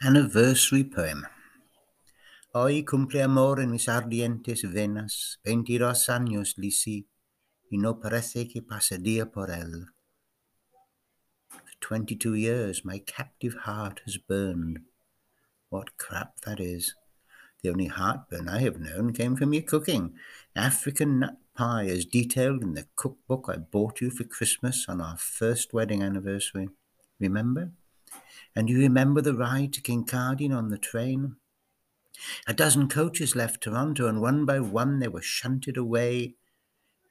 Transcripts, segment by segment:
Anniversary Poem Hoy amor en mis ardientes venas, veintidós años lisi, y no parece que pasaría por él. For twenty-two years my captive heart has burned. What crap that is. The only heartburn I have known came from your cooking. African nut pie as detailed in the cookbook I bought you for Christmas on our first wedding anniversary. Remember? And you remember the ride to Kincardine on the train? A dozen coaches left Toronto, and one by one they were shunted away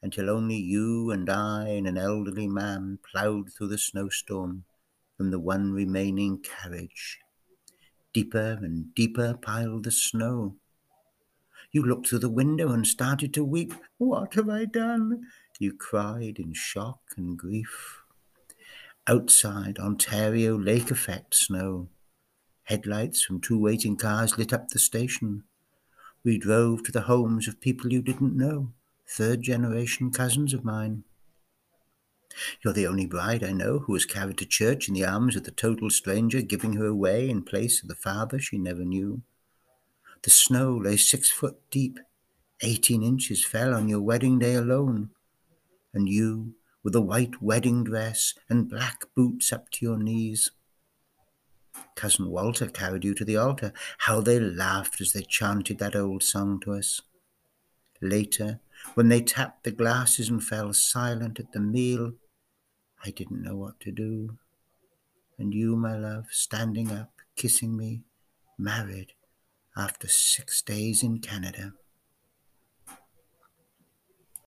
until only you and I and an elderly man ploughed through the snowstorm from the one remaining carriage. Deeper and deeper piled the snow. You looked through the window and started to weep. What have I done? You cried in shock and grief. Outside, Ontario lake effect snow. Headlights from two waiting cars lit up the station. We drove to the homes of people you didn't know, third generation cousins of mine. You're the only bride I know who was carried to church in the arms of the total stranger, giving her away in place of the father she never knew. The snow lay six foot deep. Eighteen inches fell on your wedding day alone. And you, with a white wedding dress and black boots up to your knees. Cousin Walter carried you to the altar. How they laughed as they chanted that old song to us. Later, when they tapped the glasses and fell silent at the meal, I didn't know what to do. And you, my love, standing up, kissing me, married after six days in Canada.